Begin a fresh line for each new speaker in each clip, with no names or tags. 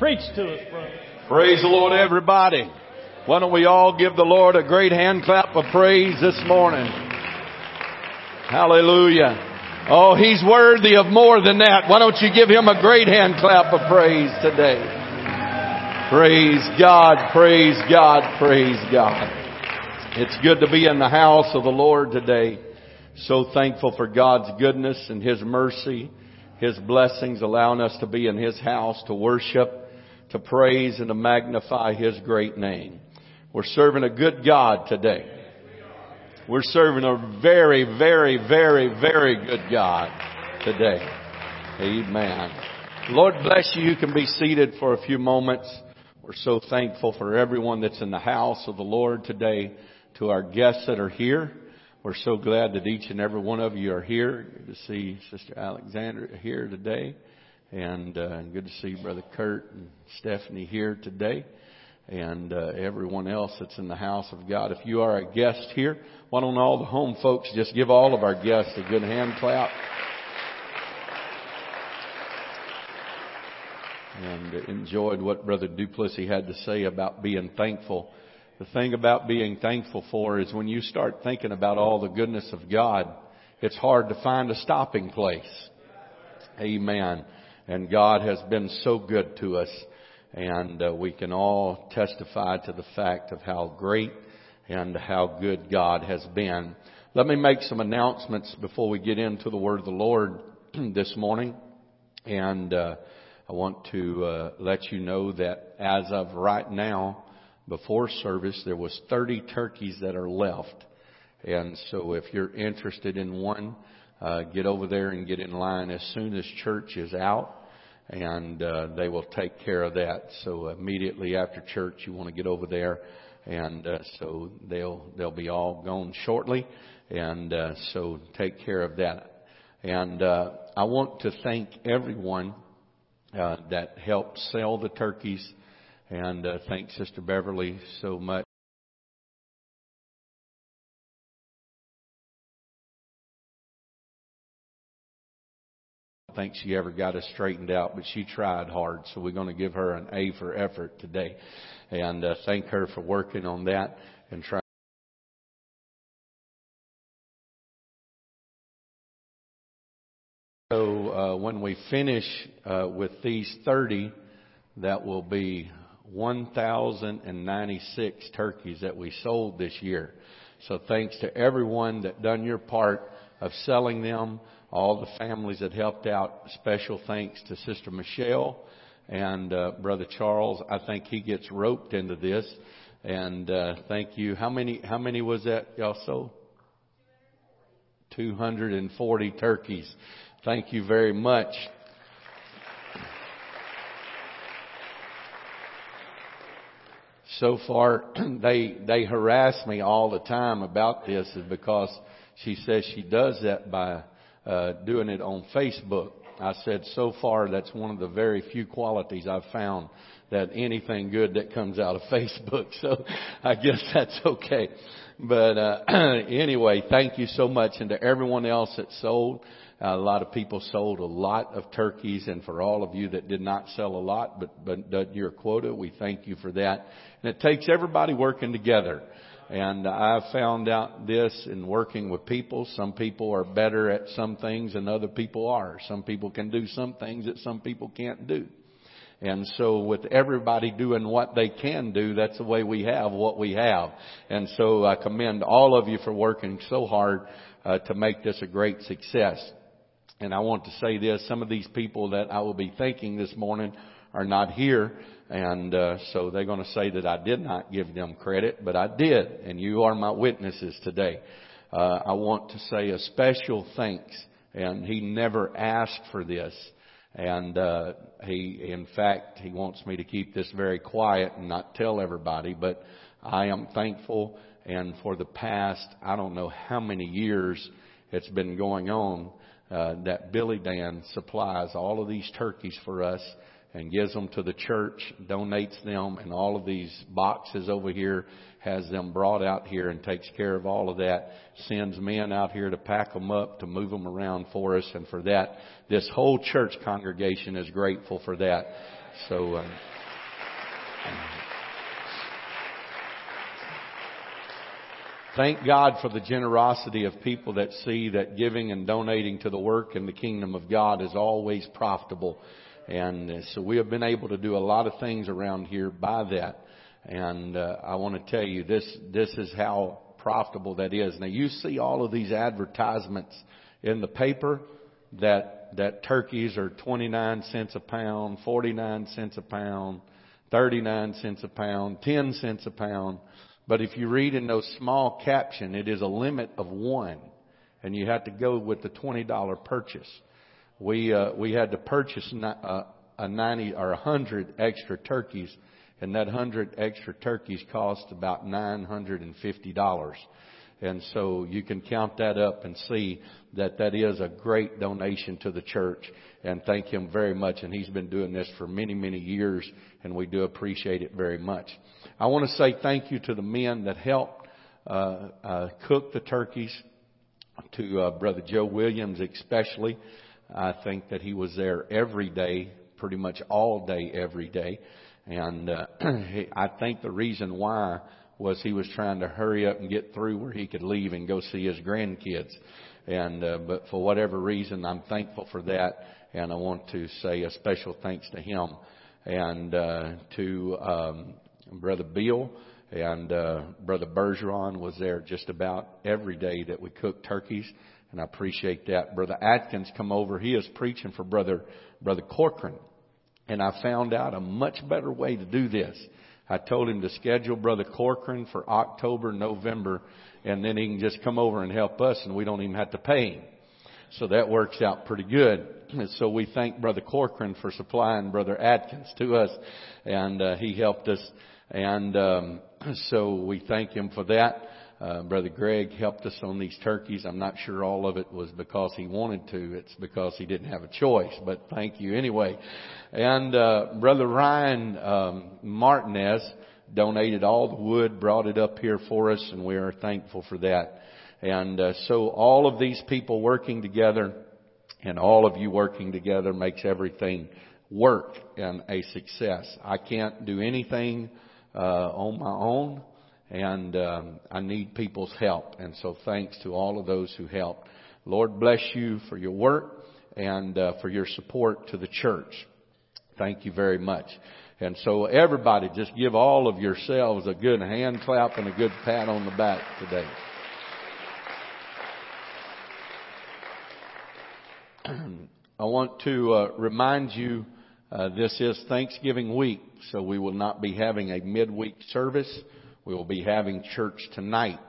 preach. To us, brother.
Praise the Lord, everybody. Why don't we all give the Lord a great hand clap of praise this morning? Hallelujah. Oh, He's worthy of more than that. Why don't you give Him a great hand clap of praise today? Praise God, praise God, praise God. It's good to be in the house of the Lord today. So thankful for God's goodness and His mercy, His blessings allowing us to be in His house to worship, to praise and to magnify His great name. We're serving a good God today. We're serving a very, very, very, very good God today. Amen. Lord bless you. You can be seated for a few moments. We're so thankful for everyone that's in the house of the Lord today, to our guests that are here. We're so glad that each and every one of you are here. Good to see Sister Alexandra here today. And uh, good to see Brother Kurt and Stephanie here today and uh, everyone else that's in the house of God. If you are a guest here, why don't all the home folks just give all of our guests a good hand clap? And enjoyed what Brother Duplessis had to say about being thankful. The thing about being thankful for is when you start thinking about all the goodness of God, it's hard to find a stopping place. Amen. And God has been so good to us and uh, we can all testify to the fact of how great and how good God has been. Let me make some announcements before we get into the word of the Lord this morning. And uh, I want to uh, let you know that as of right now, before service, there was 30 turkeys that are left. And so if you're interested in one, uh, get over there and get in line as soon as church is out and uh, they will take care of that. So immediately after church, you want to get over there, and uh, so they'll they'll be all gone shortly, and uh, so take care of that. And uh, I want to thank everyone uh, that helped sell the turkeys, and uh, thank Sister Beverly so much. Think she ever got us straightened out, but she tried hard. So we're going to give her an A for effort today, and uh, thank her for working on that and trying. So uh, when we finish uh, with these 30, that will be 1,096 turkeys that we sold this year. So thanks to everyone that done your part of selling them all the families that helped out. Special thanks to Sister Michelle and uh, Brother Charles. I think he gets roped into this. And uh, thank you. How many? How many was that y'all sold? 240 turkeys. Thank you very much. So far, they they harass me all the time about this, is because she says she does that by uh, doing it on Facebook. I said, so far, that's one of the very few qualities I've found that anything good that comes out of Facebook. So I guess that's okay. But uh, anyway, thank you so much, and to everyone else that sold. Uh, a lot of people sold a lot of turkeys, and for all of you that did not sell a lot, but but your quota, we thank you for that. And it takes everybody working together. And I've found out this in working with people. Some people are better at some things than other people are. Some people can do some things that some people can't do. And so with everybody doing what they can do, that's the way we have what we have. And so I commend all of you for working so hard uh, to make this a great success. And I want to say this, some of these people that I will be thanking this morning are not here. And uh, so they're going to say that I did not give them credit, but I did, and you are my witnesses today. Uh, I want to say a special thanks, and he never asked for this, and uh, he, in fact, he wants me to keep this very quiet and not tell everybody, but I am thankful, and for the past, I don't know how many years it's been going on, uh, that Billy Dan supplies all of these turkeys for us and gives them to the church, donates them, and all of these boxes over here has them brought out here and takes care of all of that. Sends men out here to pack them up, to move them around for us, and for that, this whole church congregation is grateful for that. So. Um, Thank God for the generosity of people that see that giving and donating to the work in the kingdom of God is always profitable. And uh, so we have been able to do a lot of things around here by that. And uh, I want to tell you this this is how profitable that is. Now you see all of these advertisements in the paper that that turkeys are 29 cents a pound, 49 cents a pound, 39 cents a pound, 10 cents a pound. But if you read in those small caption, it is a limit of one, and you have to go with the twenty dollar purchase. We uh, we had to purchase uh, a ninety or a hundred extra turkeys, and that hundred extra turkeys cost about nine hundred and fifty dollars. And so you can count that up and see that that is a great donation to the church and thank him very much. And he's been doing this for many, many years and we do appreciate it very much. I want to say thank you to the men that helped uh, uh, cook the turkeys, to uh, Brother Joe Williams especially. I think that he was there every day, pretty much all day, every day. And uh, I think the reason why was he was trying to hurry up and get through where he could leave and go see his grandkids. And uh, but for whatever reason, I'm thankful for that, and I want to say a special thanks to him and uh, to um, Brother Bill and uh, Brother Bergeron was there just about every day that we cooked turkeys, and I appreciate that. Brother Atkins come over; he is preaching for Brother Brother Corcoran, and I found out a much better way to do this. I told him to schedule Brother Corcoran for October, November, and then he can just come over and help us, and we don't even have to pay him. So that works out pretty good. And so we thank Brother Corcoran for supplying Brother Atkins to us, and uh, he helped us and um, so we thank him for that. Uh, Brother Greg helped us on these turkeys. I'm not sure all of it was because he wanted to. It's because he didn't have a choice. But thank you anyway. And uh, Brother Ryan um, Martinez donated all the wood, brought it up here for us, and we are thankful for that. And uh, so all of these people working together, and all of you working together, makes everything work and a success. I can't do anything uh, on my own, and um, I need people's help. And so, thanks to all of those who helped. Lord bless you for your work and uh, for your support to the church. Thank you very much. And so, everybody, just give all of yourselves a good hand clap and a good pat on the back today. I want to uh, remind you uh, this is Thanksgiving week, so we will not be having a midweek service. We will be having church tonight.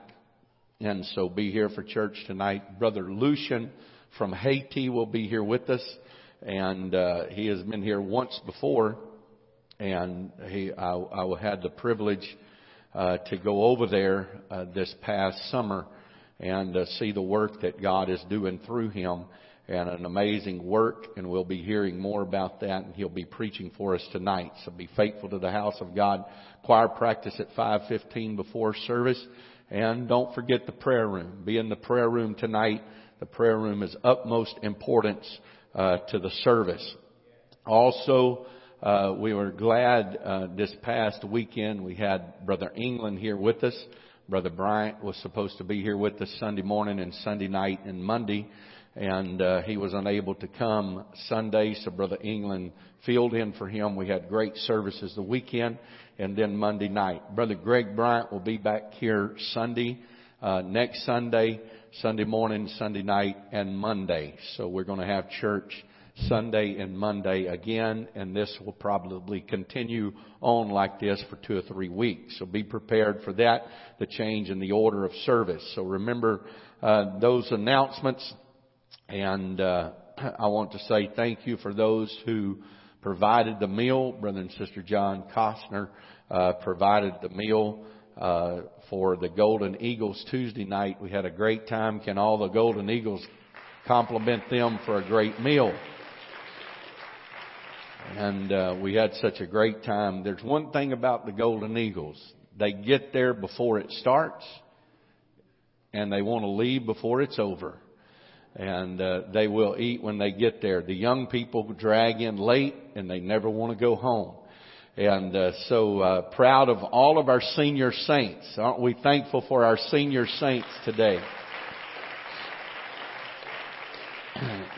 And so be here for church tonight. Brother Lucian from Haiti will be here with us. And uh, he has been here once before. And he, I, I had the privilege uh, to go over there uh, this past summer and uh, see the work that God is doing through him and an amazing work, and we'll be hearing more about that, and he'll be preaching for us tonight. So be faithful to the house of God. Choir practice at 5:15 before service, and don't forget the prayer room. Be in the prayer room tonight. The prayer room is utmost importance uh, to the service. Also, uh, we were glad uh, this past weekend we had Brother England here with us. Brother Bryant was supposed to be here with us Sunday morning and Sunday night and Monday and uh, he was unable to come Sunday, so Brother England filled in for him. We had great services the weekend, and then Monday night. Brother Greg Bryant will be back here Sunday, uh, next Sunday, Sunday morning, Sunday night, and Monday. So we're going to have church Sunday and Monday again, and this will probably continue on like this for two or three weeks. So be prepared for that, the change in the order of service. So remember uh, those announcements and uh, I want to say thank you for those who provided the meal. Brother and Sister John Costner uh, provided the meal uh, for the Golden Eagles Tuesday night. We had a great time. Can all the Golden Eagles compliment them for a great meal? and uh, we had such a great time. There's one thing about the Golden Eagles. They get there before it starts and they want to leave before it's over. And uh, they will eat when they get there. The young people drag in late and they never want to go home. And uh, so uh, proud of all of our senior saints. Aren't we thankful for our senior saints today?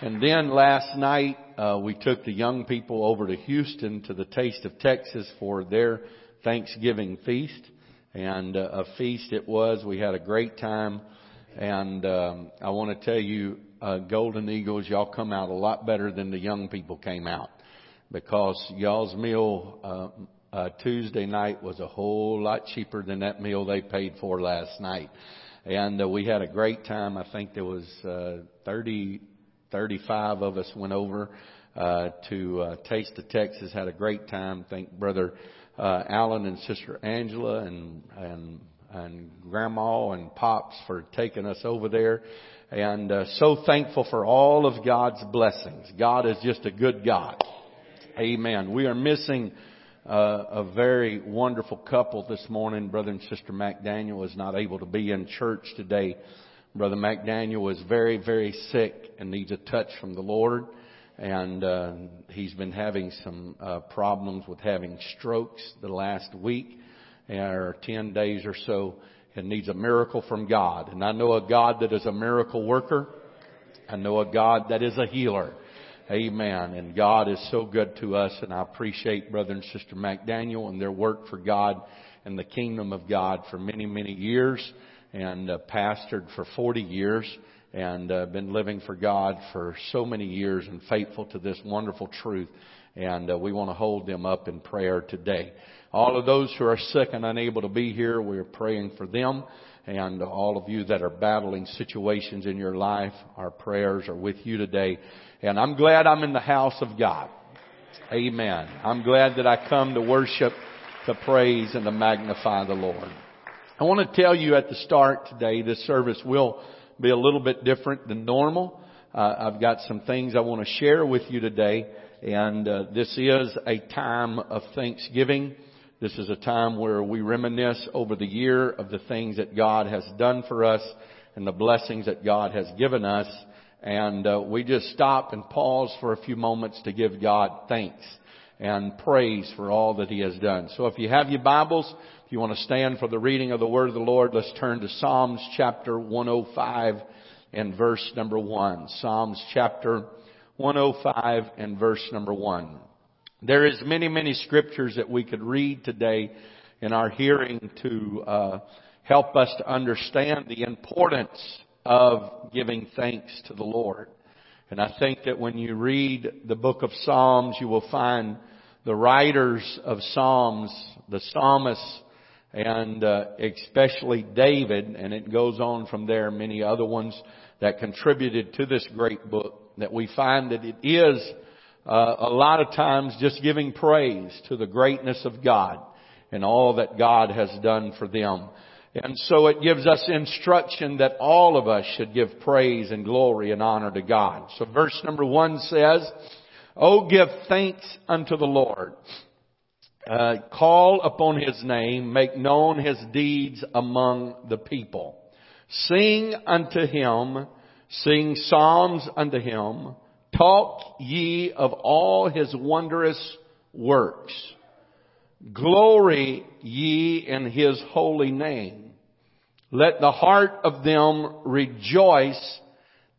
And then last night, uh, we took the young people over to Houston to the Taste of Texas for their Thanksgiving feast. And uh, a feast it was. We had a great time. And um, I want to tell you, uh, Golden Eagles, y'all come out a lot better than the young people came out. Because y'all's meal uh, uh, Tuesday night was a whole lot cheaper than that meal they paid for last night. And uh, we had a great time. I think there was uh, 30 35 of us went over uh, to uh, Taste of Texas. Had a great time. Thank Brother uh, Alan and Sister Angela and and and Grandma and Pops for taking us over there. And uh, so thankful for all of God's blessings. God is just a good God. Amen. We are missing uh, a very wonderful couple this morning. Brother and Sister McDaniel is not able to be in church today. Brother McDaniel is very, very sick and needs a touch from the Lord. And uh, he's been having some uh, problems with having strokes the last week or 10 days or so and needs a miracle from God. And I know a God that is a miracle worker. I know a God that is a healer. Amen. And God is so good to us and I appreciate Brother and Sister McDaniel and their work for God and the kingdom of God for many, many years and uh, pastored for 40 years and uh, been living for God for so many years and faithful to this wonderful truth. And uh, we want to hold them up in prayer today. All of those who are sick and unable to be here, we are praying for them. And all of you that are battling situations in your life, our prayers are with you today. And I'm glad I'm in the house of God. Amen. I'm glad that I come to worship, to praise, and to magnify the Lord. I want to tell you at the start today, this service will be a little bit different than normal. Uh, I've got some things I want to share with you today, and uh, this is a time of Thanksgiving. This is a time where we reminisce over the year of the things that God has done for us and the blessings that God has given us. And uh, we just stop and pause for a few moments to give God thanks and praise for all that He has done. So if you have your Bibles, if you want to stand for the reading of the Word of the Lord, let's turn to Psalms chapter 105 and verse number 1. Psalms chapter 105 and verse number 1. There is many, many scriptures that we could read today in our hearing to uh, help us to understand the importance of giving thanks to the Lord. And I think that when you read the book of Psalms, you will find the writers of Psalms, the psalmists, and uh, especially David, and it goes on from there, many other ones that contributed to this great book, that we find that it is uh, a lot of times just giving praise to the greatness of God and all that God has done for them. And so it gives us instruction that all of us should give praise and glory and honor to God. So verse number one says, Oh, give thanks unto the Lord uh, call upon his name, make known his deeds among the people. Sing unto him, sing psalms unto him, talk ye of all his wondrous works. Glory ye in his holy name. Let the heart of them rejoice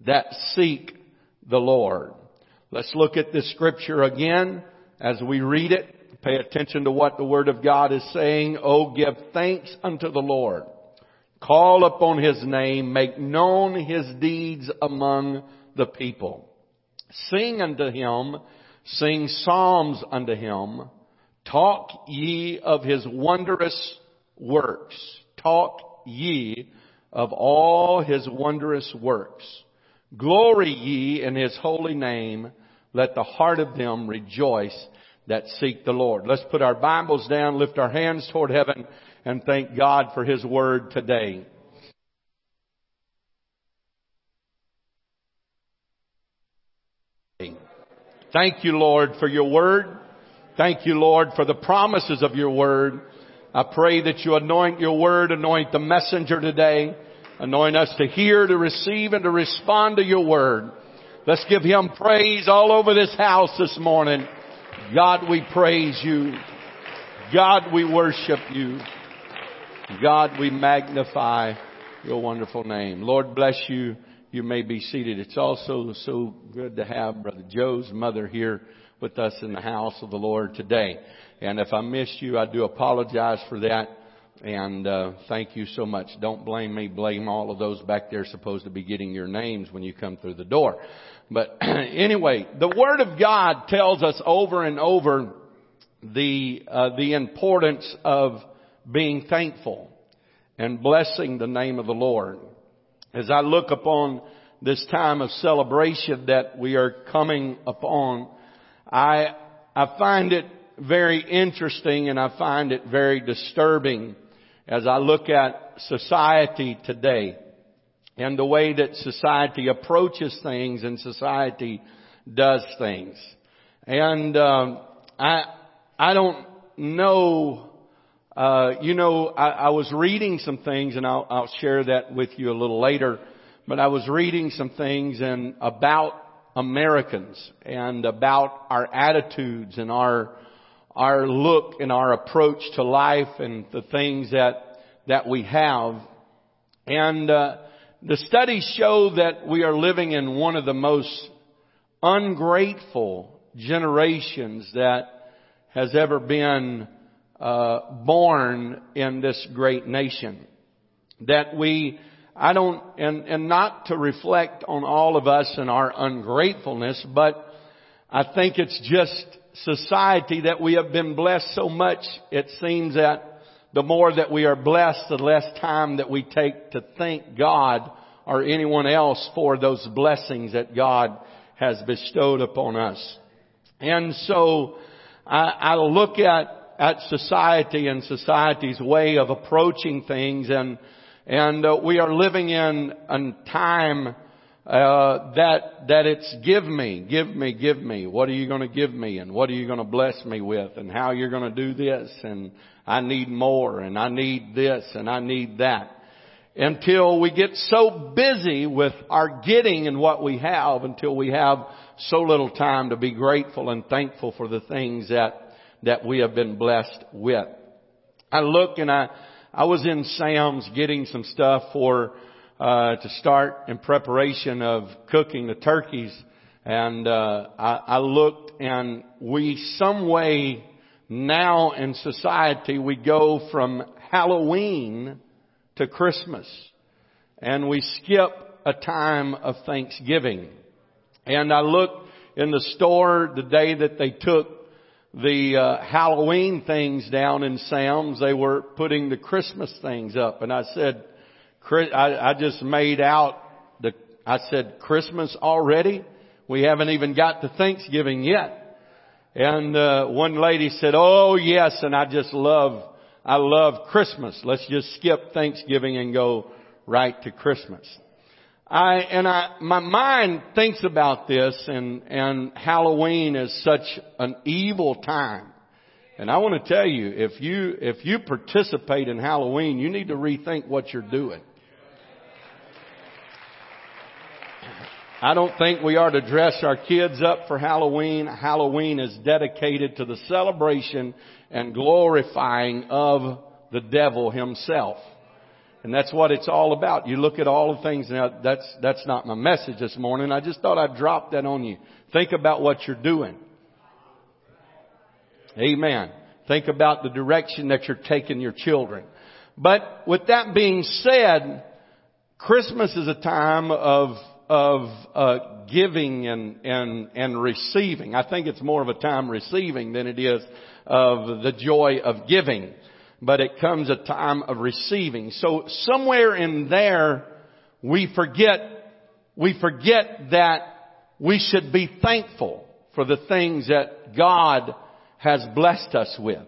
that seek the Lord. Let's look at this scripture again as we read it. Pay attention to what the Word of God is saying. Oh, give thanks unto the Lord. Call upon His name. Make known His deeds among the people. Sing unto Him. Sing psalms unto Him. Talk ye of His wondrous works. Talk ye of all His wondrous works. Glory ye in His holy name. Let the heart of them rejoice that seek the Lord. Let's put our Bibles down, lift our hands toward heaven, and thank God for His Word today. Thank you, Lord, for your word. Thank you, Lord, for the promises of your word. I pray that you anoint your word, anoint the messenger today, anoint us to hear, to receive, and to respond to your word. Let's give him praise all over this house this morning. God, we praise you. God, we worship you. God, we magnify your wonderful name. Lord bless you. You may be seated. It's also so good to have Brother Joe's mother here with us in the house of the Lord today. And if I missed you, I do apologize for that. And uh, thank you so much. Don't blame me. Blame all of those back there supposed to be getting your names when you come through the door. But anyway, the Word of God tells us over and over the uh, the importance of being thankful and blessing the name of the Lord. As I look upon this time of celebration that we are coming upon, I, I find it very interesting and I find it very disturbing as I look at society today and the way that society approaches things and society does things. And um, I I don't know uh, you know, I, I, was reading some things, and I'll, I'll, share that with you a little later. But I was reading some things and about Americans and about our attitudes and our our look and our approach to life and the things that that we have. And uh, the studies show that we are living in one of the most ungrateful generations that has ever been uh, born in this great nation. That we, I don't, and, and not to reflect on all of us and our ungratefulness, but I think it's just society that we have been blessed so much, it seems that the more that we are blessed, the less time that we take to thank God or anyone else for those blessings that God has bestowed upon us. And so I, I look at at society and society's way of approaching things and and uh, we are living in a time uh, that that it's give me, give me, give me. What are you going to give me, and what are you going to bless me with, and how you're going to do this, and I need more, and I need this, and I need that. Until we get so busy with our getting and what we have, until we have so little time to be grateful and thankful for the things that that we have been blessed with. I look and I, I was in Sam's getting some stuff for, uh, to start in preparation of cooking the turkeys. And, uh, I, I looked and we some way now in society we go from Halloween to Christmas and we skip a time of Thanksgiving. And I looked in the store the day that they took the uh, Halloween things down in Sam's. They were putting the Christmas things up, and I said, I, I just made out the. I said, Christmas already? We haven't even got to Thanksgiving yet. And uh, one lady said, "Oh yes," and I just love, I love Christmas. Let's just skip Thanksgiving and go right to Christmas. I, and I, my mind thinks about this and, and Halloween is such an evil time. And I want to tell you, if you, if you participate in Halloween, you need to rethink what you're doing. I don't think we are to dress our kids up for Halloween. Halloween is dedicated to the celebration and glorifying of the devil himself. And that's what it's all about. You look at all the things. Now, that's, that's not my message this morning. I just thought I'd drop that on you. Think about what you're doing. Amen. Think about the direction that you're taking your children. But with that being said, Christmas is a time of of uh, giving and and and receiving. I think it's more of a time receiving than it is of the joy of giving but it comes a time of receiving. So somewhere in there, we forget, we forget that we should be thankful for the things that God has blessed us with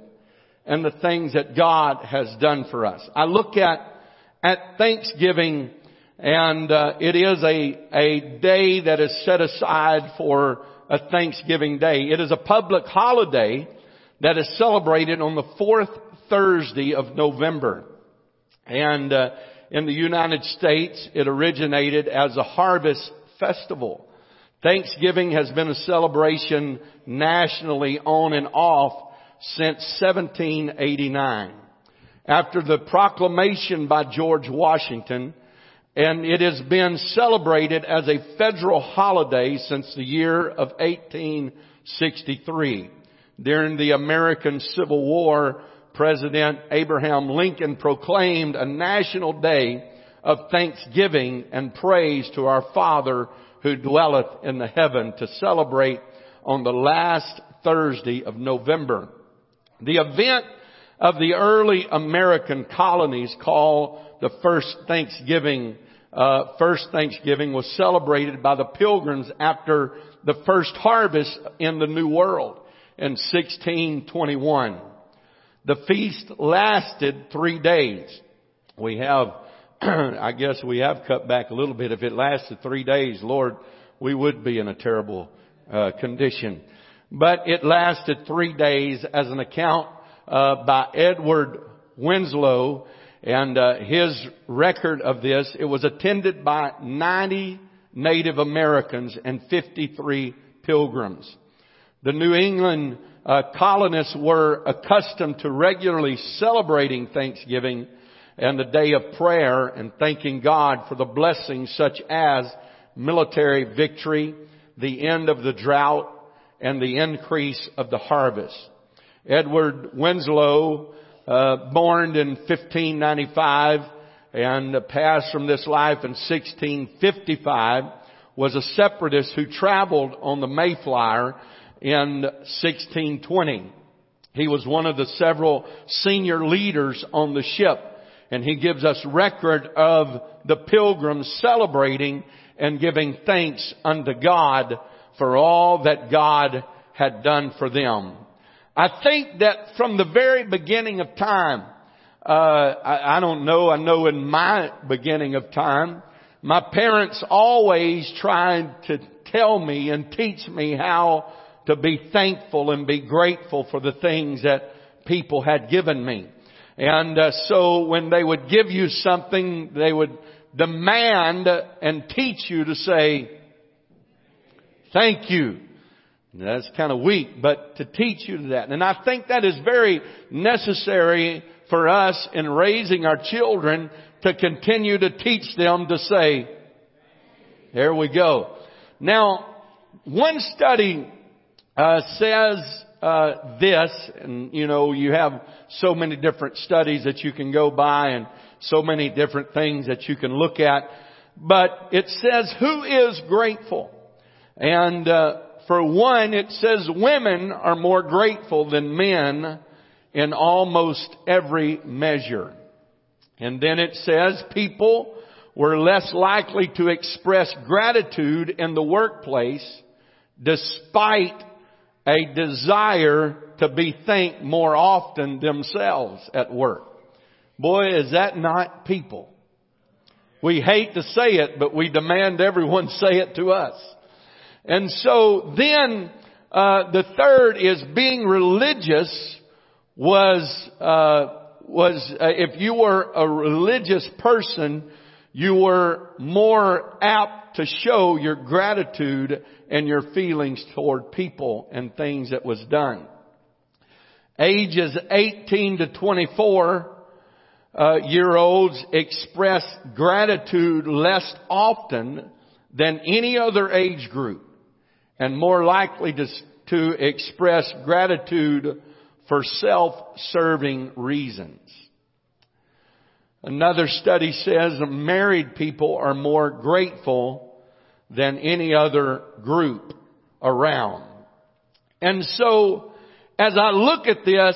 and the things that God has done for us. I look at, at Thanksgiving and uh, it is a, a day that is set aside for a Thanksgiving Day. It is a public holiday that is celebrated on the fourth Thursday of November. And uh, in the United States, it originated as a harvest festival. Thanksgiving has been a celebration nationally on and off since 1789. After the proclamation by George Washington, and it has been celebrated as a federal holiday since the year of 1863. During the American Civil War, President Abraham Lincoln proclaimed a national day of thanksgiving and praise to our Father who dwelleth in the heaven to celebrate on the last Thursday of November. The event of the early American colonies called the first Thanksgiving, uh, first Thanksgiving was celebrated by the pilgrims after the first harvest in the New World in 1621. The feast lasted three days. We have, I guess we have cut back a little bit. If it lasted three days, Lord, we would be in a terrible uh, condition. But it lasted three days as an account uh, by Edward Winslow and uh, his record of this. It was attended by 90 Native Americans and 53 pilgrims. The New England uh, colonists were accustomed to regularly celebrating Thanksgiving and the day of prayer and thanking God for the blessings such as military victory, the end of the drought, and the increase of the harvest. Edward Winslow, uh, born in 1595 and passed from this life in 1655, was a separatist who traveled on the Mayflower in 1620. He was one of the several senior leaders on the ship and he gives us record of the pilgrims celebrating and giving thanks unto God for all that God had done for them. I think that from the very beginning of time, uh, I, I don't know, I know in my beginning of time, my parents always tried to tell me and teach me how to be thankful and be grateful for the things that people had given me. And uh, so when they would give you something, they would demand and teach you to say, thank you. That's kind of weak, but to teach you that. And I think that is very necessary for us in raising our children to continue to teach them to say, there we go. Now, one study uh, says uh, this, and you know, you have so many different studies that you can go by and so many different things that you can look at. But it says, who is grateful? And uh, for one, it says women are more grateful than men in almost every measure. And then it says people were less likely to express gratitude in the workplace despite a desire to be thanked more often themselves at work. Boy, is that not people. We hate to say it, but we demand everyone say it to us. And so then, uh, the third is being religious was, uh, was, uh, if you were a religious person, you were more apt to show your gratitude and your feelings toward people and things that was done. Ages 18 to 24 uh, year olds express gratitude less often than any other age group and more likely to, to express gratitude for self-serving reasons. Another study says married people are more grateful than any other group around. And so, as I look at this,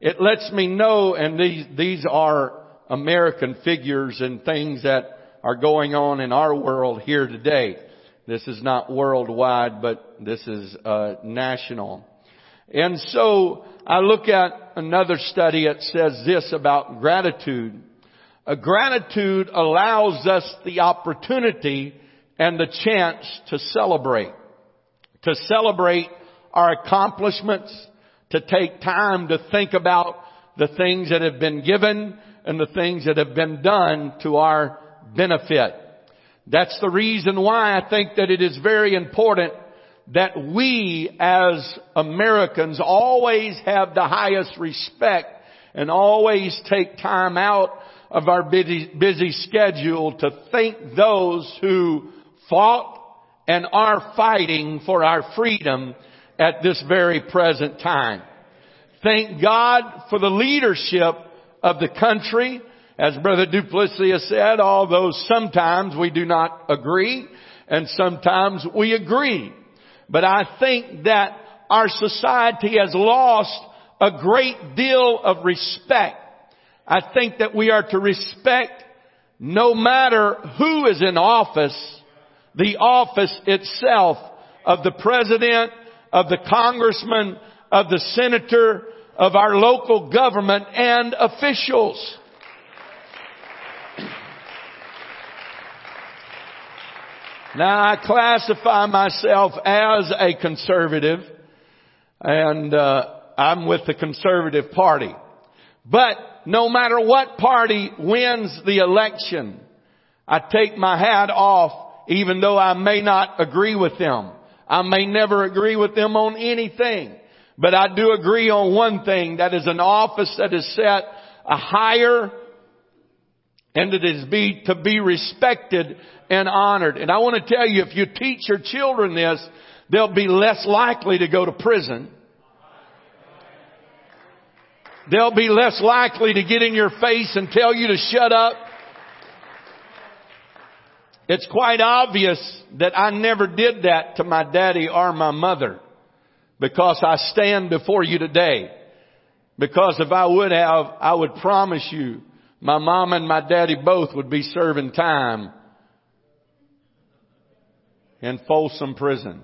it lets me know, and these, these are American figures and things that are going on in our world here today. This is not worldwide, but this is uh, national. And so I look at another study that says this about gratitude. A gratitude allows us the opportunity and the chance to celebrate. to celebrate our accomplishments, to take time to think about the things that have been given and the things that have been done to our benefit. That's the reason why I think that it is very important that we as Americans always have the highest respect and always take time out of our busy, busy schedule to thank those who fought and are fighting for our freedom at this very present time. Thank God for the leadership of the country. As Brother Duplessis said, although sometimes we do not agree and sometimes we agree. But I think that our society has lost a great deal of respect. I think that we are to respect no matter who is in office, the office itself of the president, of the congressman, of the senator, of our local government and officials. Now I classify myself as a conservative and uh, I'm with the conservative party. But no matter what party wins the election, I take my hat off even though I may not agree with them. I may never agree with them on anything. But I do agree on one thing, that is an office that is set a higher and it is be, to be respected and honored. And I want to tell you, if you teach your children this, they'll be less likely to go to prison. They'll be less likely to get in your face and tell you to shut up. It's quite obvious that I never did that to my daddy or my mother because I stand before you today. Because if I would have, I would promise you my mom and my daddy both would be serving time in Folsom Prison.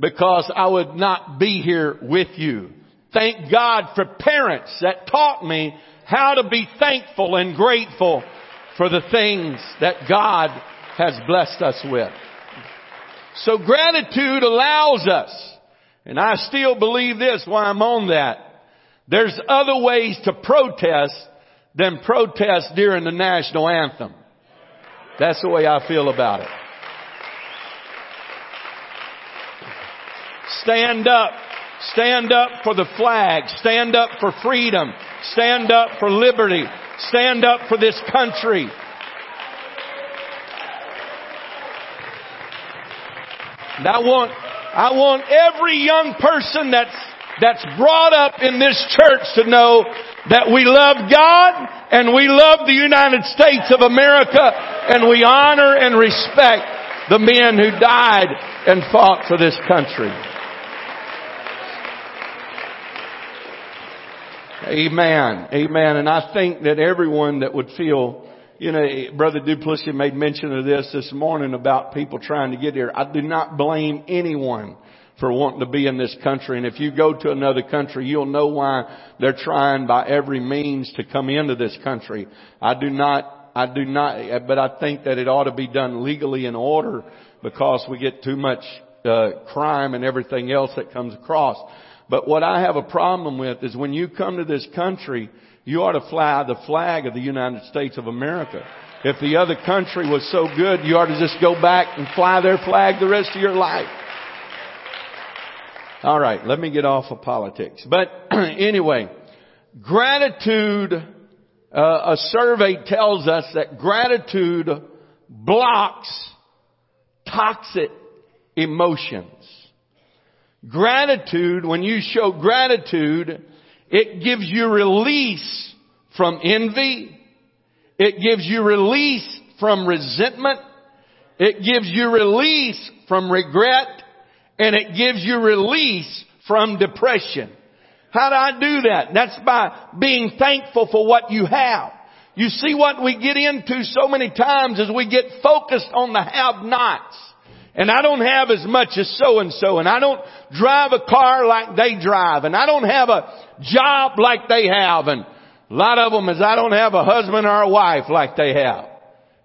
Because I would not be here with you. Thank God for parents that taught me how to be thankful and grateful for the things that God has blessed us with. So gratitude allows us, and I still believe this while I'm on that, there's other ways to protest than protest during the national anthem. That's the way I feel about it. Stand up. Stand up for the flag. Stand up for freedom. Stand up for liberty. Stand up for this country. And I want, I want every young person that's, that's brought up in this church to know that we love God and we love the United States of America and we honor and respect the men who died and fought for this country. Amen. Amen. And I think that everyone that would feel you know, Brother Duplessis made mention of this this morning about people trying to get here. I do not blame anyone for wanting to be in this country. And if you go to another country, you'll know why they're trying by every means to come into this country. I do not, I do not, but I think that it ought to be done legally in order because we get too much uh, crime and everything else that comes across. But what I have a problem with is when you come to this country, you ought to fly the flag of the United States of America. If the other country was so good, you ought to just go back and fly their flag the rest of your life. All right, let me get off of politics. But anyway, gratitude, uh, a survey tells us that gratitude blocks toxic emotions. Gratitude, when you show gratitude, it gives you release from envy. It gives you release from resentment. It gives you release from regret. And it gives you release from depression. How do I do that? That's by being thankful for what you have. You see what we get into so many times is we get focused on the have-nots. And I don't have as much as so and so, and I don't drive a car like they drive, and I don't have a job like they have, and a lot of them is I don't have a husband or a wife like they have.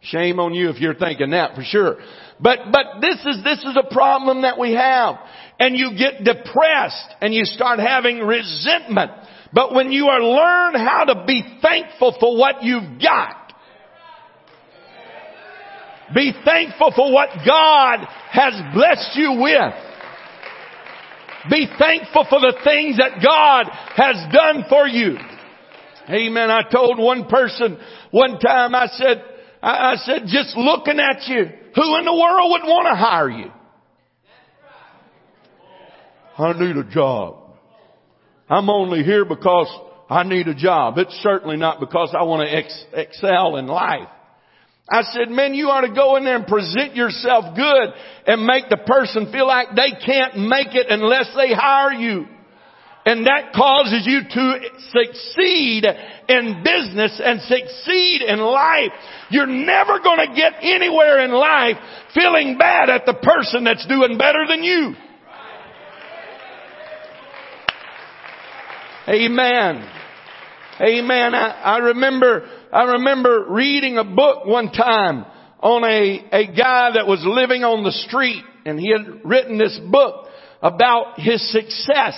Shame on you if you're thinking that for sure. But, but this is, this is a problem that we have. And you get depressed and you start having resentment. But when you are learn how to be thankful for what you've got, be thankful for what God has blessed you with. Be thankful for the things that God has done for you. Amen. I told one person one time, I said, I said, just looking at you, who in the world would want to hire you? I need a job. I'm only here because I need a job. It's certainly not because I want to ex- excel in life. I said, man, you ought to go in there and present yourself good and make the person feel like they can't make it unless they hire you. And that causes you to succeed in business and succeed in life. You're never going to get anywhere in life feeling bad at the person that's doing better than you. Amen. Amen. I, I remember, I remember reading a book one time on a, a guy that was living on the street and he had written this book about his success.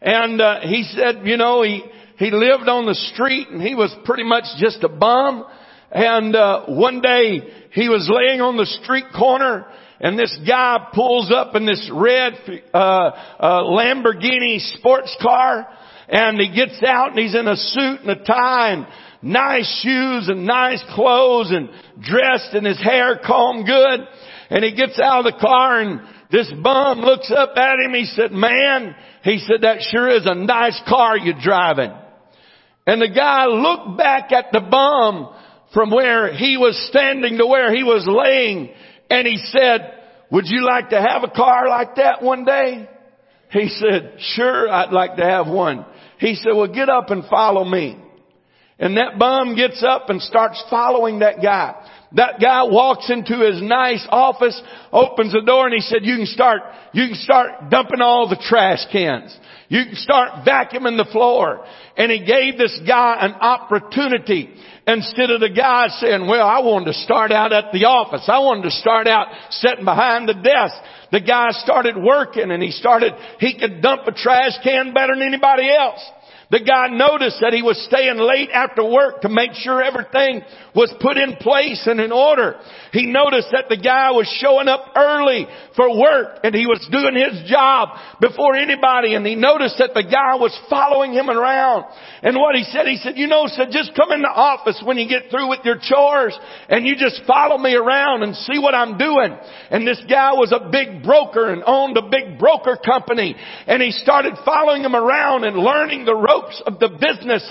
And, uh, he said, you know, he, he lived on the street and he was pretty much just a bum. And, uh, one day he was laying on the street corner and this guy pulls up in this red, uh, uh, Lamborghini sports car and he gets out and he's in a suit and a tie and nice shoes and nice clothes and dressed and his hair combed good. And he gets out of the car and this bum looks up at him. He said, man, he said, that sure is a nice car you're driving. And the guy looked back at the bum from where he was standing to where he was laying and he said, would you like to have a car like that one day? He said, sure, I'd like to have one. He said, well, get up and follow me. And that bum gets up and starts following that guy. That guy walks into his nice office, opens the door and he said, you can start, you can start dumping all the trash cans. You can start vacuuming the floor. And he gave this guy an opportunity instead of the guy saying, well, I wanted to start out at the office. I wanted to start out sitting behind the desk. The guy started working and he started, he could dump a trash can better than anybody else. The guy noticed that he was staying late after work to make sure everything was put in place and in order. He noticed that the guy was showing up early for work and he was doing his job before anybody and he noticed that the guy was following him around. And what he said, he said, you know, said just come in the office when you get through with your chores and you just follow me around and see what I'm doing. And this guy was a big broker and owned a big broker company and he started following him around and learning the ropes of the business.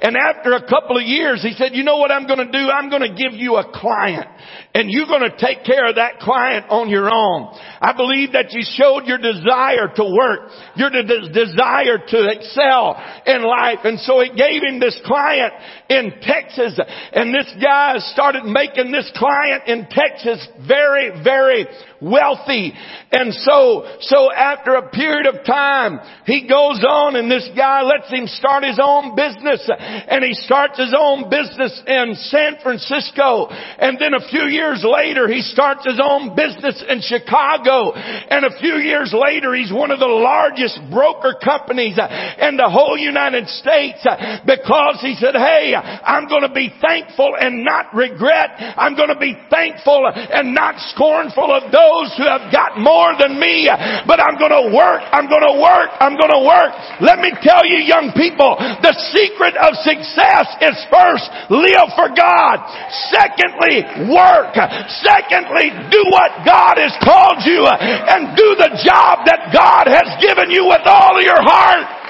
And after a couple of years, he said, you know what I'm going to do? I'm going to give you a client and you're going to take care of that client on your own. I believe that you showed your desire to work, your de- desire to excel in life. And so it gave him this client in Texas and this guy started making this client in Texas very, very wealthy. And so, so after a period of time, he goes on and this guy lets him start his own business and he starts his own business in San Francisco. And then a few years later, he starts his own business in Chicago. And a few years later, he's one of the largest broker companies in the whole United States because he said, Hey, I'm going to be thankful and not regret. I'm going to be thankful and not scornful of those who have got more than me, but I'm going to work, I'm going to work, I'm going to work. Let me tell you young people, the secret of success is first, live for God. Secondly, work. Secondly, do what God has called you and do the job that God has given you with all of your heart.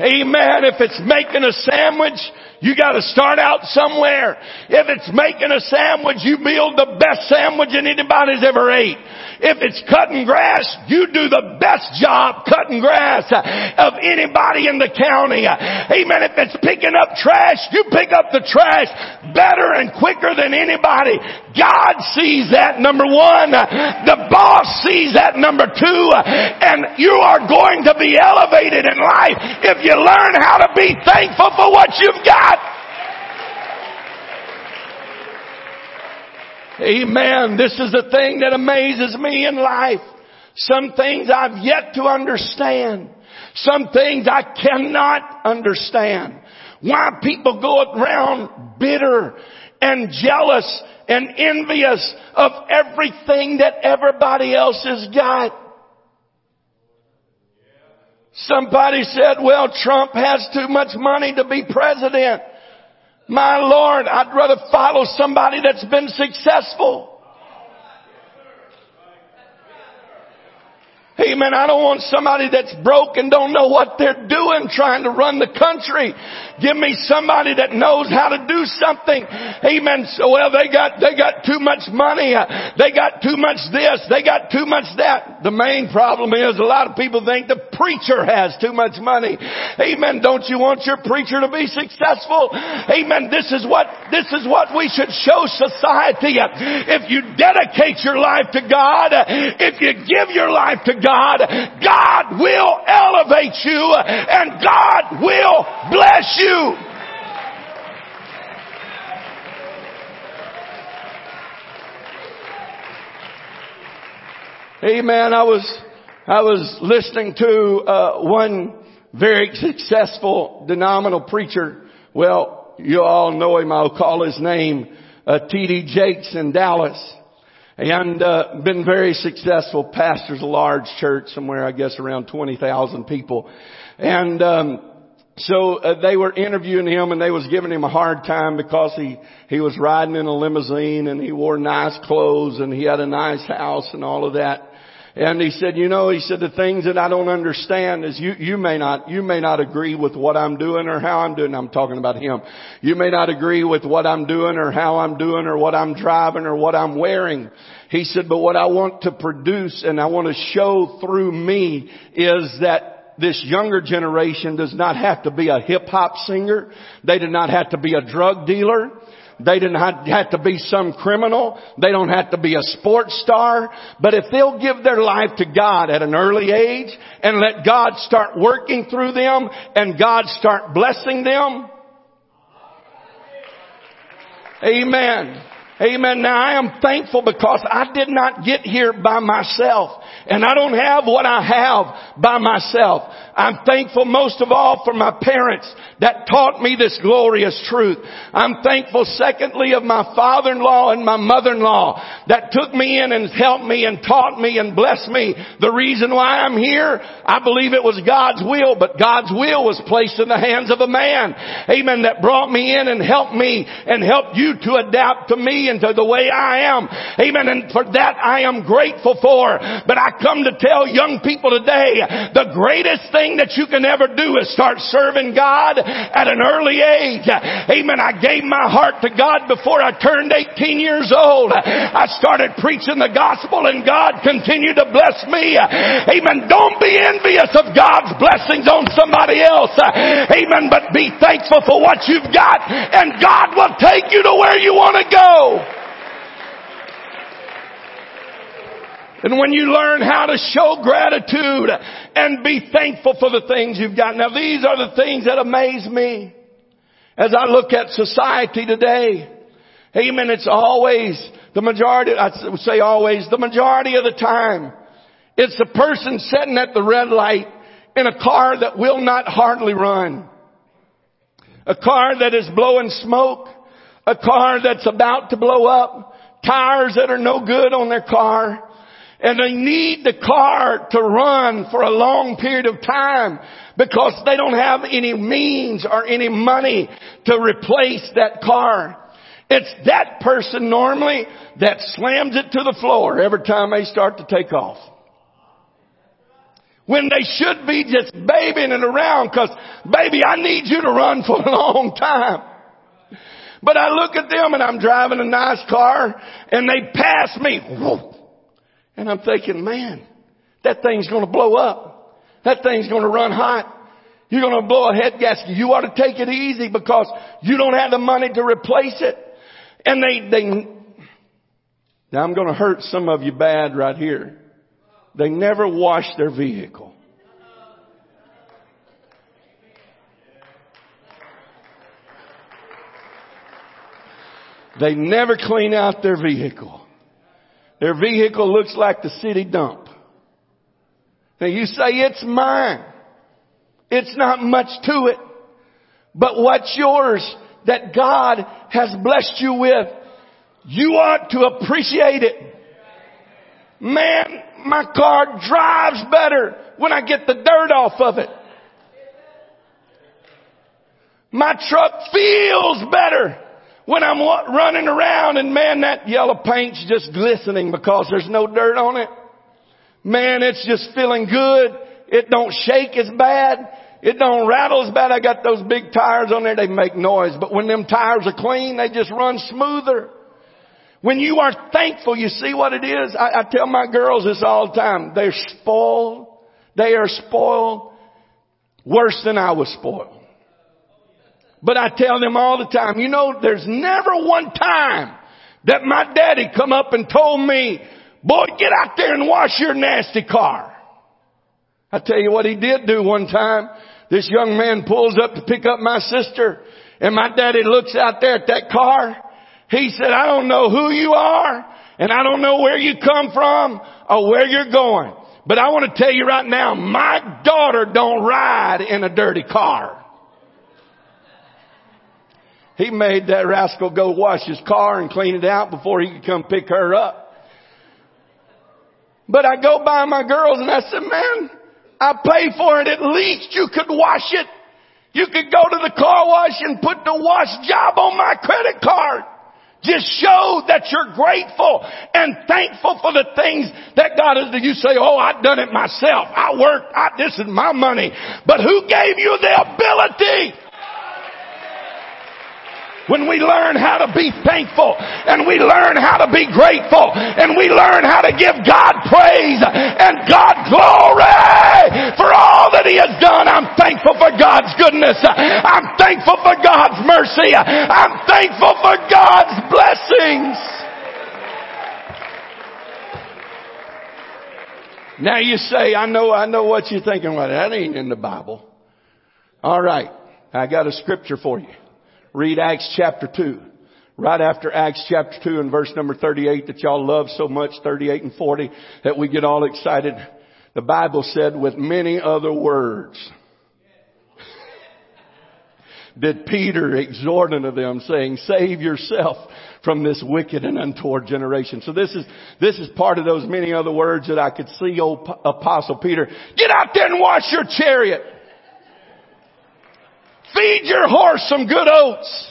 Amen. If it's making a sandwich, you gotta start out somewhere. If it's making a sandwich, you build the best sandwich anybody's ever ate. If it's cutting grass, you do the best job cutting grass of anybody in the county. Amen. If it's picking up trash, you pick up the trash better and quicker than anybody. God sees that number one. The boss sees that number two. And you are going to be elevated in life if you learn how to be thankful for what you've got. God. Amen. This is the thing that amazes me in life. Some things I've yet to understand. Some things I cannot understand. Why people go around bitter and jealous and envious of everything that everybody else has got. Somebody said, well, Trump has too much money to be president. My Lord, I'd rather follow somebody that's been successful. Amen. I don't want somebody that's broke and don't know what they're doing trying to run the country. Give me somebody that knows how to do something. Amen. So, well, they got, they got too much money. They got too much this. They got too much that. The main problem is a lot of people think the preacher has too much money. Amen. Don't you want your preacher to be successful? Amen. This is what, this is what we should show society. If you dedicate your life to God, if you give your life to God, God will elevate you and God will bless you. Amen. I was, I was listening to, uh, one very successful denominational preacher. Well, you all know him. I'll call his name, uh, T.D. Jakes in Dallas. And, uh, been very successful, pastors a large church somewhere, I guess around 20,000 people. And, um, so uh, they were interviewing him and they was giving him a hard time because he he was riding in a limousine and he wore nice clothes and he had a nice house and all of that. And he said, you know, he said the things that I don't understand is you you may not you may not agree with what I'm doing or how I'm doing. I'm talking about him. You may not agree with what I'm doing or how I'm doing or what I'm driving or what I'm wearing. He said, but what I want to produce and I want to show through me is that this younger generation does not have to be a hip hop singer. They do not have to be a drug dealer. They do not have to be some criminal. They don't have to be a sports star. But if they'll give their life to God at an early age and let God start working through them and God start blessing them. Amen. Amen. Now I am thankful because I did not get here by myself. And I don't have what I have by myself. I'm thankful most of all for my parents that taught me this glorious truth. I'm thankful secondly of my father-in-law and my mother-in-law that took me in and helped me and taught me and blessed me. The reason why I'm here, I believe it was God's will, but God's will was placed in the hands of a man. Amen. That brought me in and helped me and helped you to adapt to me and to the way I am. Amen. And for that I am grateful for. But I come to tell young people today, the greatest thing that you can ever do is start serving God at an early age. Amen. I gave my heart to God before I turned 18 years old. I started preaching the gospel and God continued to bless me. Amen. Don't be envious of God's blessings on somebody else. Amen. But be thankful for what you've got and God will take you to where you want to go. And when you learn how to show gratitude and be thankful for the things you've got. Now these are the things that amaze me as I look at society today. Amen. It's always the majority, I say always, the majority of the time, it's the person sitting at the red light in a car that will not hardly run. A car that is blowing smoke. A car that's about to blow up. Tires that are no good on their car and they need the car to run for a long period of time because they don't have any means or any money to replace that car. It's that person normally that slams it to the floor every time they start to take off. When they should be just babying it around because baby, I need you to run for a long time. But I look at them and I'm driving a nice car and they pass me. And I'm thinking, man, that thing's going to blow up. That thing's going to run hot. You're going to blow a head gasket. You ought to take it easy because you don't have the money to replace it. And they, they, now I'm going to hurt some of you bad right here. They never wash their vehicle. They never clean out their vehicle. Their vehicle looks like the city dump. Now you say it's mine. It's not much to it. But what's yours that God has blessed you with, you ought to appreciate it. Man, my car drives better when I get the dirt off of it. My truck feels better when I'm running around and man, that yellow paint's just glistening because there's no dirt on it. Man, it's just feeling good. It don't shake as bad. It don't rattle as bad. I got those big tires on there. They make noise. But when them tires are clean, they just run smoother. When you are thankful, you see what it is? I, I tell my girls this all the time. They're spoiled. They are spoiled worse than I was spoiled. But I tell them all the time, you know, there's never one time that my daddy come up and told me, boy, get out there and wash your nasty car. I tell you what he did do one time. This young man pulls up to pick up my sister and my daddy looks out there at that car. He said, I don't know who you are and I don't know where you come from or where you're going. But I want to tell you right now, my daughter don't ride in a dirty car. He made that rascal go wash his car and clean it out before he could come pick her up. But I go by my girls and I said, man, I pay for it. At least you could wash it. You could go to the car wash and put the wash job on my credit card. Just show that you're grateful and thankful for the things that God has done. You say, oh, I've done it myself. I worked. I, this is my money. But who gave you the ability when we learn how to be thankful and we learn how to be grateful and we learn how to give God praise and God glory for all that He has done. I'm thankful for God's goodness. I'm thankful for God's mercy. I'm thankful for God's blessings. Now you say, I know, I know what you're thinking. Well, that ain't in the Bible. All right. I got a scripture for you read Acts chapter 2. Right after Acts chapter 2 and verse number 38 that y'all love so much, 38 and 40, that we get all excited. The Bible said with many other words, did Peter exhort unto them saying, save yourself from this wicked and untoward generation. So this is, this is part of those many other words that I could see old apostle Peter, get out there and wash your chariot. Feed your horse some good oats.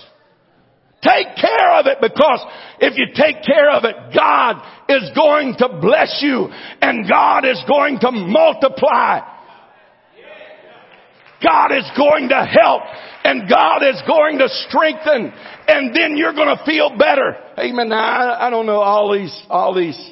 Take care of it because if you take care of it, God is going to bless you and God is going to multiply. God is going to help and God is going to strengthen and then you're going to feel better. Amen. Now, I, I don't know all these, all these,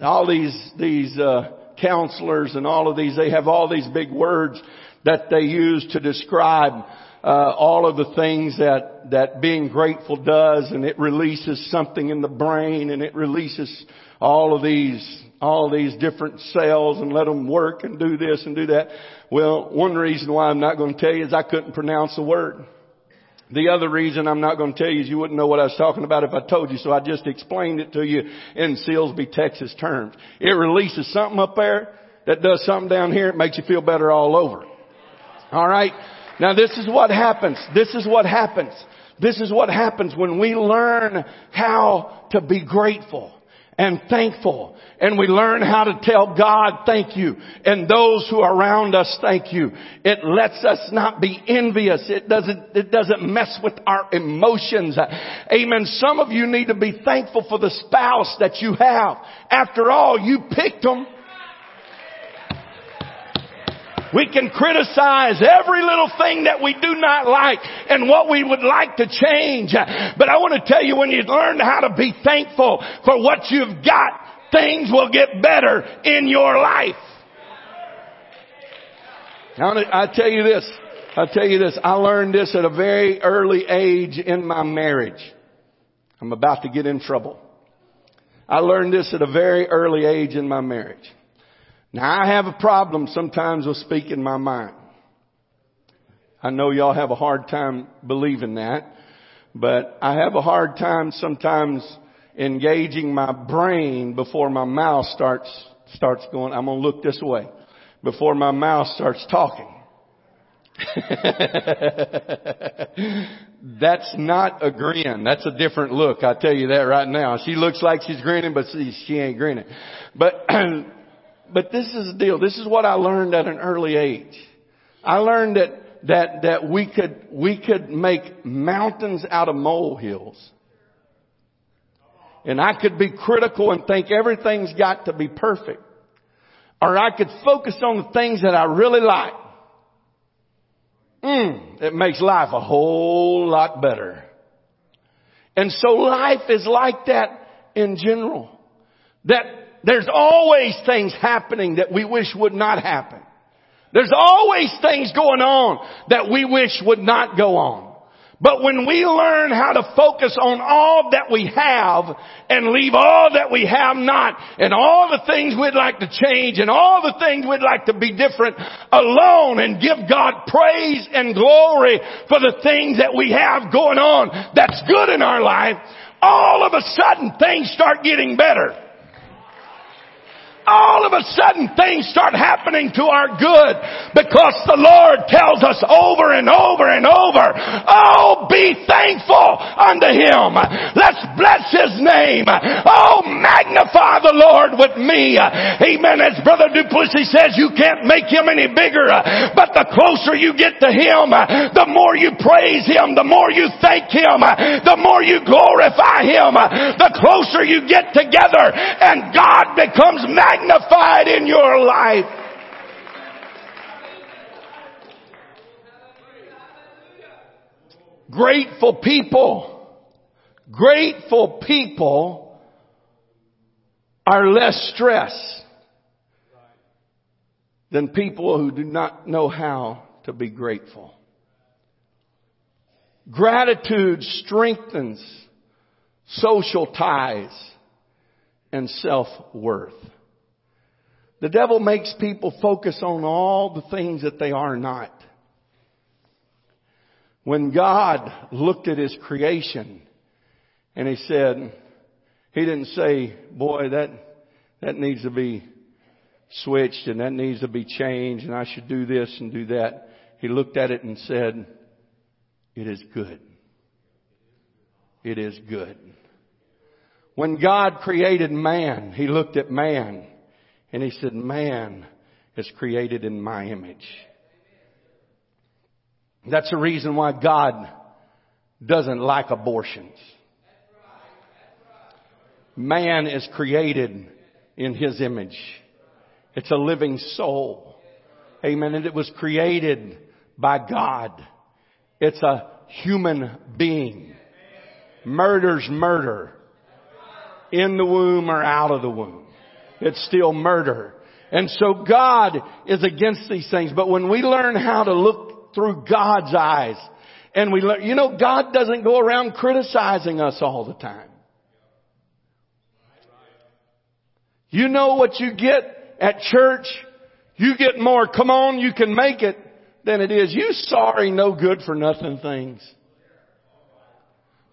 all these, these, uh, counselors and all of these, they have all these big words that they use to describe uh, all of the things that that being grateful does, and it releases something in the brain, and it releases all of these all these different cells and let them work and do this and do that. Well, one reason why I'm not going to tell you is I couldn't pronounce the word. The other reason I'm not going to tell you is you wouldn't know what I was talking about if I told you, so I just explained it to you in Silsbee, Texas terms. It releases something up there that does something down here. It makes you feel better all over. All right. Now this is what happens. This is what happens. This is what happens when we learn how to be grateful and thankful and we learn how to tell God thank you and those who are around us thank you. It lets us not be envious. It doesn't, it doesn't mess with our emotions. Amen. Some of you need to be thankful for the spouse that you have. After all, you picked them. We can criticize every little thing that we do not like and what we would like to change. But I want to tell you when you learn how to be thankful for what you've got, things will get better in your life. I tell you this, I tell you this, I learned this at a very early age in my marriage. I'm about to get in trouble. I learned this at a very early age in my marriage. Now I have a problem sometimes with speaking my mind. I know y'all have a hard time believing that, But I have a hard time sometimes engaging my brain before my mouth starts, starts going, I'm gonna look this way, before my mouth starts talking. That's not a grin. That's a different look. I tell you that right now. She looks like she's grinning, but she, she ain't grinning. But, but this is the deal. This is what I learned at an early age. I learned that, that, that we could, we could make mountains out of molehills. And I could be critical and think everything's got to be perfect. Or I could focus on the things that I really like. Mm, it makes life a whole lot better. And so life is like that in general. That there's always things happening that we wish would not happen. There's always things going on that we wish would not go on. But when we learn how to focus on all that we have and leave all that we have not and all the things we'd like to change and all the things we'd like to be different alone and give God praise and glory for the things that we have going on that's good in our life, all of a sudden things start getting better all of a sudden things start happening to our good because the Lord tells us over and over and over, oh, be thankful unto Him. Let's bless His name. Oh, magnify the Lord with me. Amen. As Brother Duplessis says, you can't make Him any bigger, but the closer you get to Him, the more you praise Him, the more you thank Him, the more you glorify Him, the closer you get together and God becomes magnified magnified in your life. Grateful people, grateful people are less stressed than people who do not know how to be grateful. Gratitude strengthens social ties and self-worth. The devil makes people focus on all the things that they are not. When God looked at his creation and he said, he didn't say, boy, that, that needs to be switched and that needs to be changed and I should do this and do that. He looked at it and said, it is good. It is good. When God created man, He looked at man and he said, man is created in my image. That's the reason why God doesn't like abortions. Man is created in His image. It's a living soul. Amen. And it was created by God. It's a human being. Murder's murder. In the womb or out of the womb. It's still murder. And so God is against these things. But when we learn how to look through God's eyes and we learn, you know, God doesn't go around criticizing us all the time. You know what you get at church? You get more, come on, you can make it than it is. You sorry, no good for nothing things.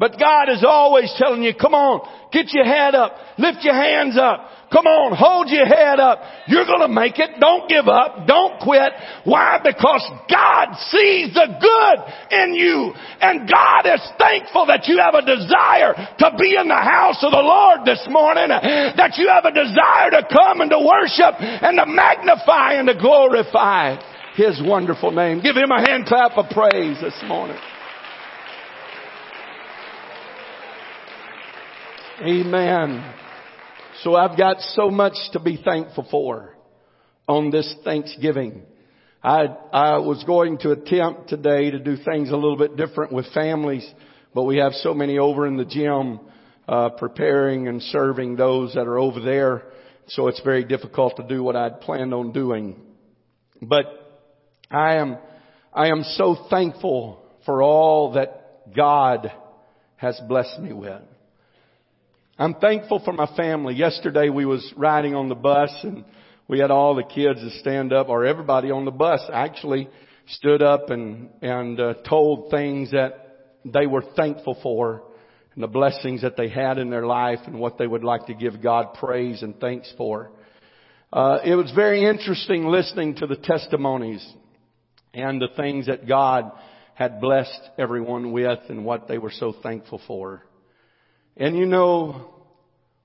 But God is always telling you, come on, get your head up, lift your hands up, come on, hold your head up. You're gonna make it. Don't give up. Don't quit. Why? Because God sees the good in you. And God is thankful that you have a desire to be in the house of the Lord this morning. That you have a desire to come and to worship and to magnify and to glorify His wonderful name. Give Him a hand clap of praise this morning. Amen. So I've got so much to be thankful for on this Thanksgiving. I, I was going to attempt today to do things a little bit different with families, but we have so many over in the gym, uh, preparing and serving those that are over there. So it's very difficult to do what I'd planned on doing. But I am, I am so thankful for all that God has blessed me with. I'm thankful for my family. Yesterday we was riding on the bus and we had all the kids to stand up or everybody on the bus actually stood up and, and uh, told things that they were thankful for and the blessings that they had in their life and what they would like to give God praise and thanks for. Uh, it was very interesting listening to the testimonies and the things that God had blessed everyone with and what they were so thankful for. And you know,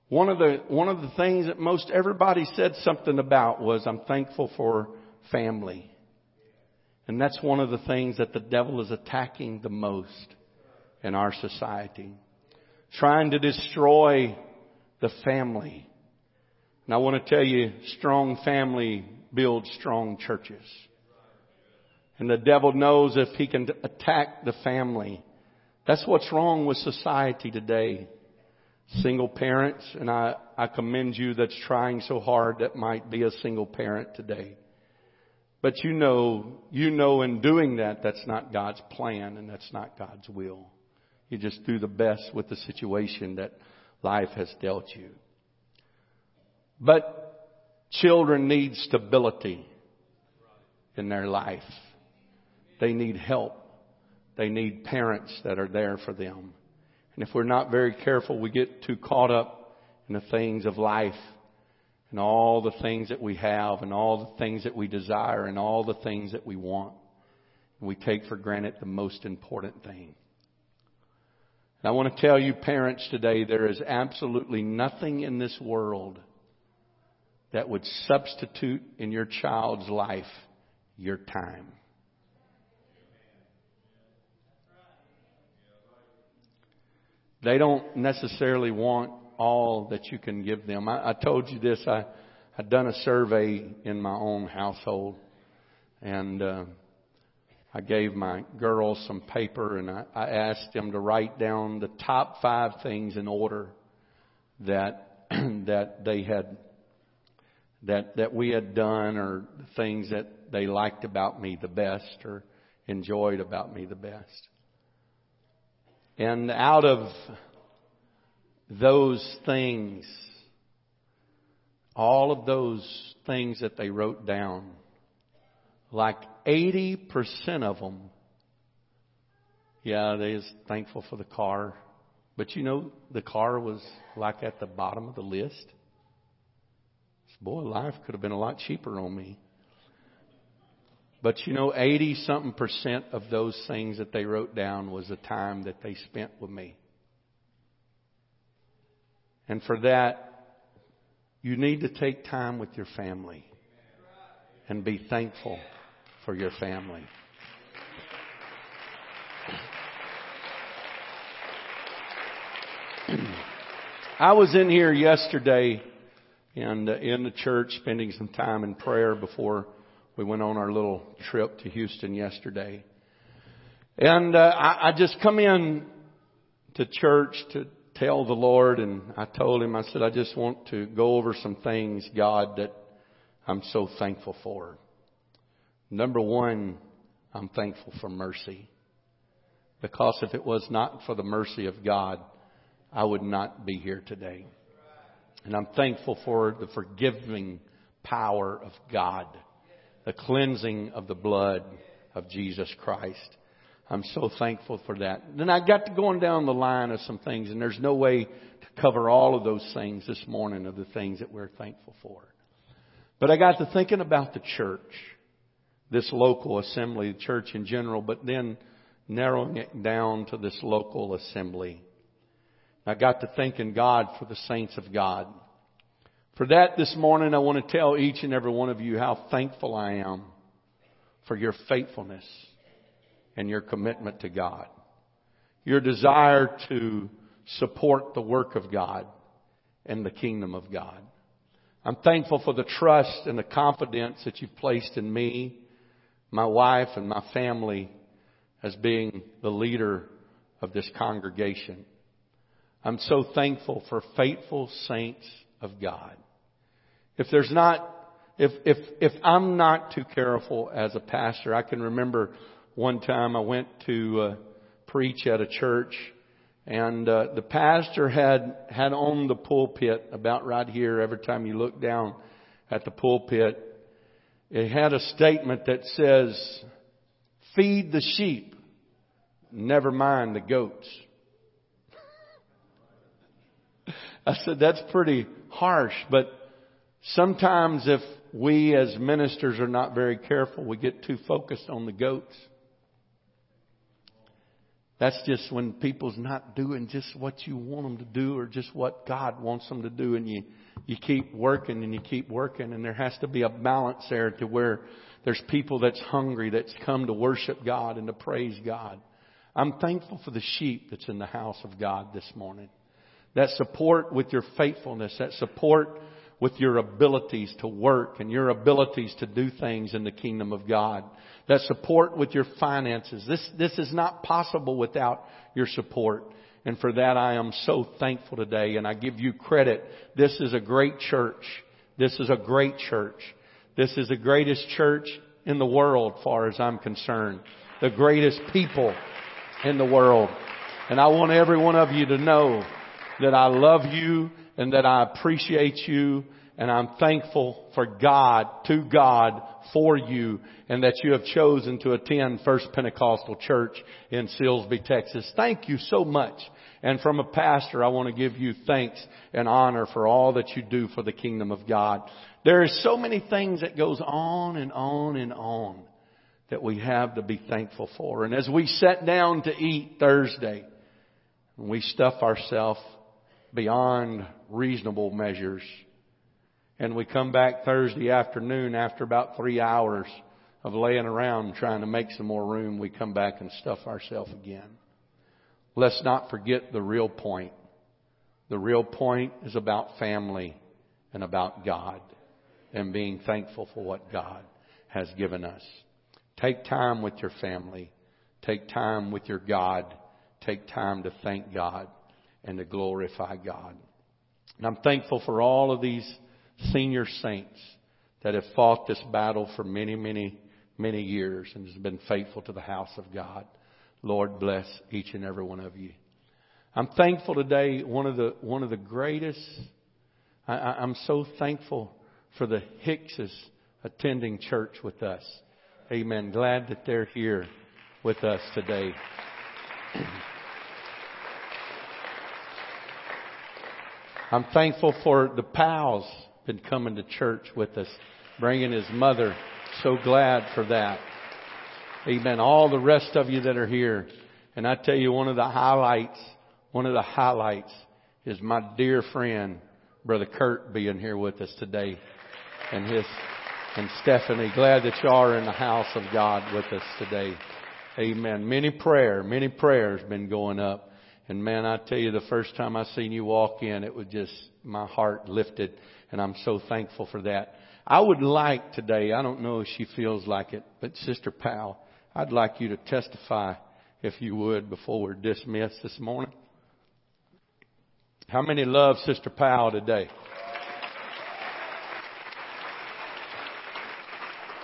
one of the, one of the things that most everybody said something about was, I'm thankful for family. And that's one of the things that the devil is attacking the most in our society. Trying to destroy the family. And I want to tell you, strong family builds strong churches. And the devil knows if he can attack the family. That's what's wrong with society today. Single parents, and I, I commend you that's trying so hard that might be a single parent today. But you know, you know in doing that, that's not God's plan and that's not God's will. You just do the best with the situation that life has dealt you. But children need stability in their life. They need help. They need parents that are there for them. And if we're not very careful, we get too caught up in the things of life and all the things that we have and all the things that we desire and all the things that we want. And we take for granted the most important thing. And I want to tell you parents today, there is absolutely nothing in this world that would substitute in your child's life your time. They don't necessarily want all that you can give them. I, I told you this. I had done a survey in my own household, and uh, I gave my girls some paper, and I, I asked them to write down the top five things in order that that they had that that we had done, or things that they liked about me the best, or enjoyed about me the best. And out of those things, all of those things that they wrote down, like 80% of them, yeah, they was thankful for the car. But you know, the car was like at the bottom of the list. Boy, life could have been a lot cheaper on me. But you know, 80 something percent of those things that they wrote down was the time that they spent with me. And for that, you need to take time with your family and be thankful for your family. I was in here yesterday and uh, in the church spending some time in prayer before we went on our little trip to Houston yesterday. And uh, I, I just come in to church to tell the Lord, and I told him, I said, I just want to go over some things, God, that I'm so thankful for. Number one, I'm thankful for mercy. Because if it was not for the mercy of God, I would not be here today. And I'm thankful for the forgiving power of God, the cleansing of the blood of Jesus Christ. I'm so thankful for that. Then I got to going down the line of some things, and there's no way to cover all of those things this morning of the things that we're thankful for. But I got to thinking about the church, this local assembly, the church in general, but then narrowing it down to this local assembly. I got to thanking God for the saints of God. For that this morning, I want to tell each and every one of you how thankful I am for your faithfulness and your commitment to God. Your desire to support the work of God and the kingdom of God. I'm thankful for the trust and the confidence that you've placed in me, my wife, and my family as being the leader of this congregation. I'm so thankful for faithful saints of God. If there's not, if, if, if I'm not too careful as a pastor, I can remember one time I went to uh, preach at a church, and uh, the pastor had had on the pulpit about right here. Every time you look down at the pulpit, it had a statement that says, "Feed the sheep, Never mind the goats. I said, that's pretty harsh, but sometimes if we as ministers are not very careful, we get too focused on the goats. That's just when people's not doing just what you want them to do or just what God wants them to do and you, you keep working and you keep working and there has to be a balance there to where there's people that's hungry that's come to worship God and to praise God. I'm thankful for the sheep that's in the house of God this morning. That support with your faithfulness, that support with your abilities to work and your abilities to do things in the kingdom of God. That support with your finances. This, this is not possible without your support. And for that I am so thankful today and I give you credit. This is a great church. This is a great church. This is the greatest church in the world far as I'm concerned. The greatest people in the world. And I want every one of you to know that I love you and that I appreciate you and I'm thankful for God, to God, for you, and that you have chosen to attend First Pentecostal Church in Silsbee, Texas. Thank you so much. And from a pastor, I want to give you thanks and honor for all that you do for the kingdom of God. There are so many things that goes on and on and on that we have to be thankful for. And as we sat down to eat Thursday, we stuff ourselves beyond reasonable measures. And we come back Thursday afternoon after about three hours of laying around trying to make some more room. We come back and stuff ourselves again. Let's not forget the real point. The real point is about family and about God and being thankful for what God has given us. Take time with your family. Take time with your God. Take time to thank God and to glorify God. And I'm thankful for all of these senior saints that have fought this battle for many, many, many years and has been faithful to the house of God. Lord bless each and every one of you. I'm thankful today. One of the one of the greatest. I, I'm so thankful for the Hickses attending church with us. Amen. Glad that they're here with us today. I'm thankful for the Powells been coming to church with us, bringing his mother. So glad for that. Amen. All the rest of you that are here. And I tell you, one of the highlights, one of the highlights is my dear friend, Brother Kurt being here with us today. And his, and Stephanie, glad that you are in the house of God with us today. Amen. Many prayer, many prayers been going up. And man, I tell you, the first time I seen you walk in, it was just, my heart lifted. And I'm so thankful for that. I would like today, I don't know if she feels like it, but Sister Powell, I'd like you to testify, if you would, before we're dismissed this morning. How many love Sister Powell today?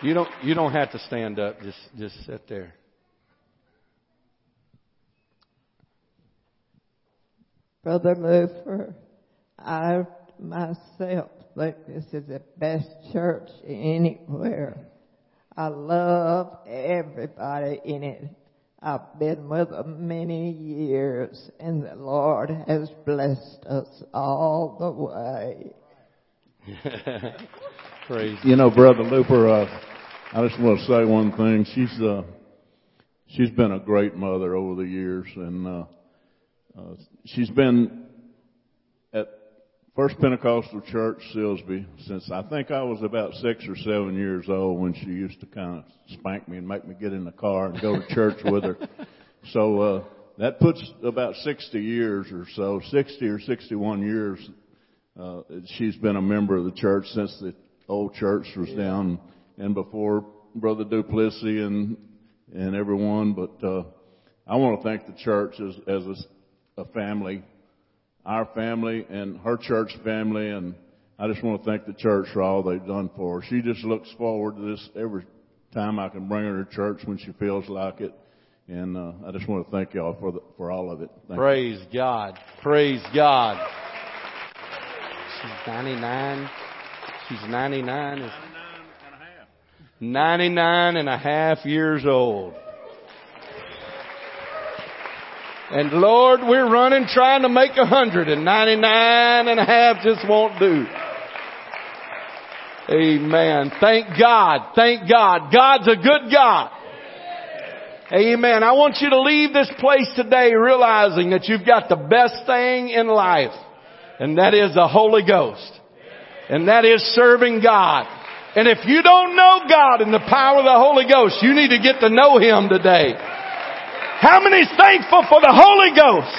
You don't, you don't have to stand up. Just, just sit there.
Brother Luther, I myself think this is the best church anywhere. I love everybody in it. I've been with them many years and the Lord has blessed us all the way.
Praise.
You know, Brother Looper, uh, I just want to say one thing. She's, uh, she's been a great mother over the years and, uh, uh, she's been at First Pentecostal Church, Silsbee, since I think I was about six or seven years old when she used to kind of spank me and make me get in the car and go to church with her. So, uh, that puts about 60 years or so, 60 or 61 years, uh, she's been a member of the church since the old church was down and before Brother Duplessis and, and everyone, but, uh, I want to thank the church as, as a a family, our family and her church family, and I just want to thank the church for all they've done for her. She just looks forward to this every time I can bring her to church when she feels like it. And uh, I just want to thank y'all for the, for all of it. Thank
Praise you. God. Praise God. She's 99. She's 99. 99 and a half. 99 and a half years old. And Lord, we're running trying to make a hundred and ninety-nine and a half just won't do. Amen. Thank God. Thank God. God's a good God. Amen. I want you to leave this place today realizing that you've got the best thing in life. And that is the Holy Ghost. And that is serving God. And if you don't know God and the power of the Holy Ghost, you need to get to know Him today. How many's thankful for the Holy Ghost?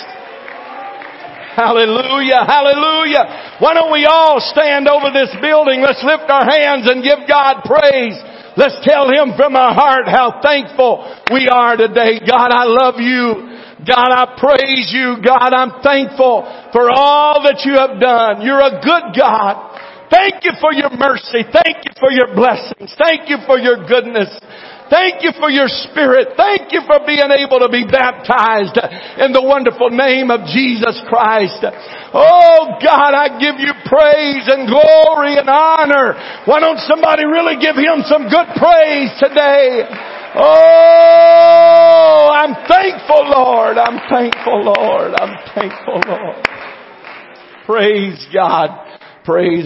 Hallelujah, hallelujah. Why don't we all stand over this building? Let's lift our hands and give God praise. Let's tell Him from our heart how thankful we are today. God, I love you. God, I praise you. God, I'm thankful for all that you have done. You're a good God. Thank you for your mercy. Thank you for your blessings. Thank you for your goodness. Thank you for your spirit. Thank you for being able to be baptized in the wonderful name of Jesus Christ. Oh God, I give you praise and glory and honor. Why don't somebody really give him some good praise today? Oh, I'm thankful, Lord. I'm thankful, Lord. I'm thankful, Lord. Praise God. Praise